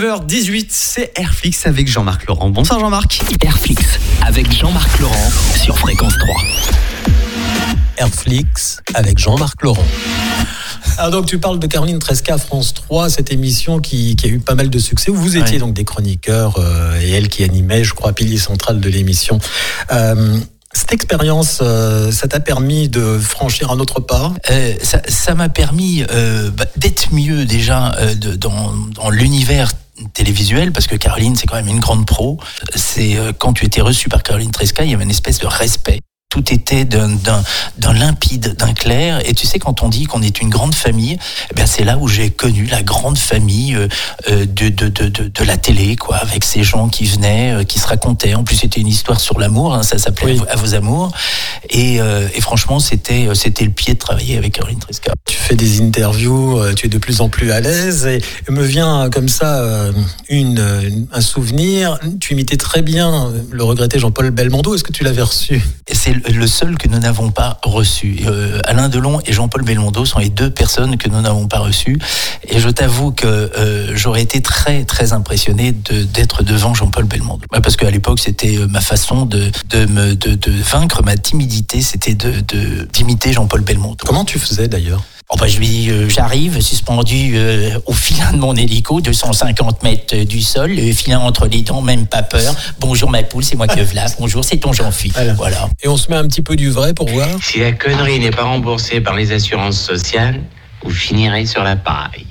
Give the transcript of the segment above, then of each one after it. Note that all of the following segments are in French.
9h18, c'est Airflix avec Jean-Marc Laurent. Bonsoir Jean-Marc. Airflix avec Jean-Marc Laurent sur Fréquence 3. Airflix avec Jean-Marc Laurent. Alors donc tu parles de Caroline Tresca, France 3, cette émission qui, qui a eu pas mal de succès, où vous étiez Ouais. donc des chroniqueurs euh, et elle qui animait, je crois, pilier central de l'émission. Euh, cette expérience, euh, ça t'a permis de franchir un autre pas? Euh, ça ça m'a permis euh, bah, d'être mieux déjà euh, de- dans, dans l'univers télévisuel parce que Caroline c'est quand même une grande pro. C'est euh, quand tu étais reçu par Caroline Tresca, il y avait une espèce de respect. Tout était d'un- d'un d'un limpide, d'un clair. Et tu sais, quand on dit qu'on est une grande famille, eh c'est là où j'ai connu la grande famille euh, euh, de, de, de, de, de la télé, quoi, avec ces gens qui venaient, euh, qui se racontaient. En plus, c'était une histoire sur l'amour, hein, ça s'appelait Oui. à, vos, à vos amours. Et, et franchement, c'était c'était le pied de travailler avec Caroline Tresca. Tu fais des interviews, euh, tu es de plus en plus à l'aise et me vient euh, comme ça euh, une, une- un souvenir. Tu imitais très bien euh, le regretté Jean-Paul Belmondo. Est-ce que tu l'avais reçu? C'est le- seul que nous n'avons pas reçu. Euh, Alain Delon et Jean-Paul Belmondo sont les deux personnes que nous n'avons pas reçues. Et je t'avoue que euh, j'aurais été très très impressionné de- d'être devant Jean-Paul Belmondo. Parce qu'à l'époque, c'était euh, ma façon de, de, me, de, de vaincre ma timidité, c'était de- d'imiter Jean-Paul Belmondo. Comment tu faisais d'ailleurs? Oh bah, je lui dis, euh, j'arrive suspendu euh, au filin de mon hélico, 250 mètres euh, du sol, le filin entre les dents, même pas peur. Bonjour ma poule, c'est moi que v'là. Bonjour, c'est ton Jean-Phi. Voilà. Voilà. Et on se met un petit peu du vrai pour voir. Si la connerie n'est pas remboursée par les assurances sociales, vous finirez sur la paille.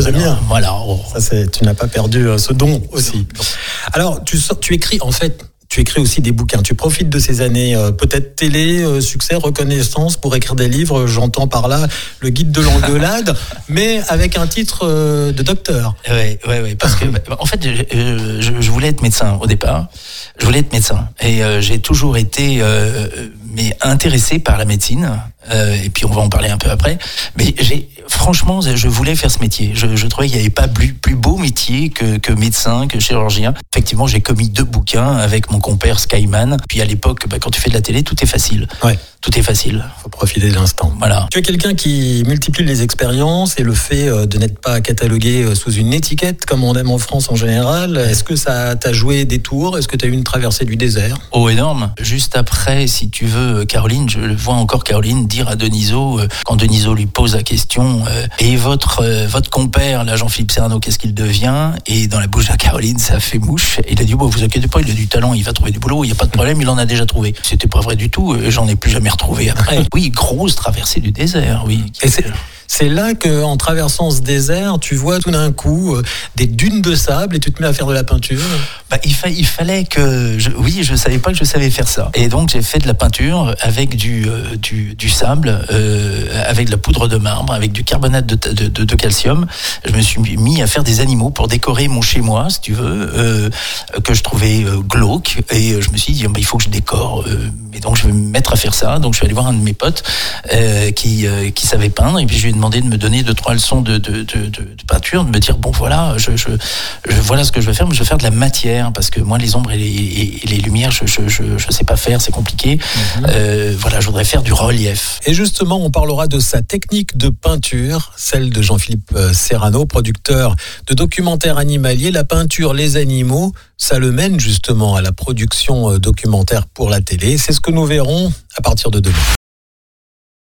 c'est bien. Voilà. oh. Ça, tu n'as pas perdu euh, ce don aussi. Alors, tu, sors- tu écris, en fait, tu écris aussi des bouquins. Tu profites de ces années, euh, peut-être télé, euh, succès, reconnaissance pour écrire des livres. J'entends par là le guide de l'engueulade, mais avec un titre euh, de docteur. Ouais, ouais, ouais, parce que bah, en fait, je, je- je voulais être médecin au départ. Je voulais être médecin et euh, j'ai toujours été euh, mais intéressé par la médecine. Euh, et puis on va en parler un peu après. Mais j'ai franchement, je voulais faire ce métier. Je, trouvais qu'il n'y avait pas plus, beau métier que, que médecin, que chirurgien. Effectivement, j'ai commis deux bouquins avec mon compère Skyman. Puis à l'époque, bah, quand tu fais de la télé, tout est facile. Ouais. Tout est facile. Faut profiter de l'instant. Voilà. Tu es quelqu'un qui multiplie les expériences et le fait euh, de n'être pas catalogué euh, sous une étiquette comme on aime en France en général. Est-ce que ça t'a joué des tours? Est-ce que tu as eu une traversée du désert? Oh, énorme. Juste après, si tu veux, Caroline, je vois encore Caroline dire à Deniso, euh, quand Deniso lui pose la question, euh, et votre, euh, votre compère, là, Jean-Philippe Serrano, qu'est-ce qu'il devient? Et dans la bouche de Caroline, ça fait mouche. Et il a dit, bon, vous inquiétez pas, il a du talent, il va trouver du boulot, il n'y a pas de problème, il en a déjà trouvé. C'était pas vrai du tout, euh, j'en ai plus jamais retrouvé après. Oui, grosse traversée du désert, oui. Et c'est- là que, en traversant ce désert, tu vois tout d'un coup euh, des dunes de sable et tu te mets à faire de la peinture. Bah, il, fa- il fallait que. Oui, je savais pas que je savais faire ça. Et donc, j'ai fait de la peinture avec du, euh, sable, euh, avec de la poudre de marbre, avec du carbonate de, calcium. Je me suis mis à faire des animaux pour décorer mon chez-moi, si tu veux, que je trouvais glauque. Et je me suis dit, bah, il faut que je décore. et donc, je vais me mettre à faire ça. Donc, je suis allé voir un de mes potes qui, qui savait peindre. Et puis, je lui ai demandé de me donner deux, trois leçons de, de, de, peinture, de me dire, bon, voilà, je, je, je- voilà ce que je vais faire, mais je vais faire de la matière, parce que moi, les ombres et les, et- et les lumières, je, je, je, je sais pas faire, c'est compliqué. Euh, voilà, je voudrais faire du relief. Et justement, on parlera de sa technique de peinture, celle de Jean-Philippe euh, Serrano, producteur de documentaires animaliers. La peinture, les animaux, ça le mène justement à la production euh, documentaire pour la télé. C'est ce que nous verrons à partir de demain.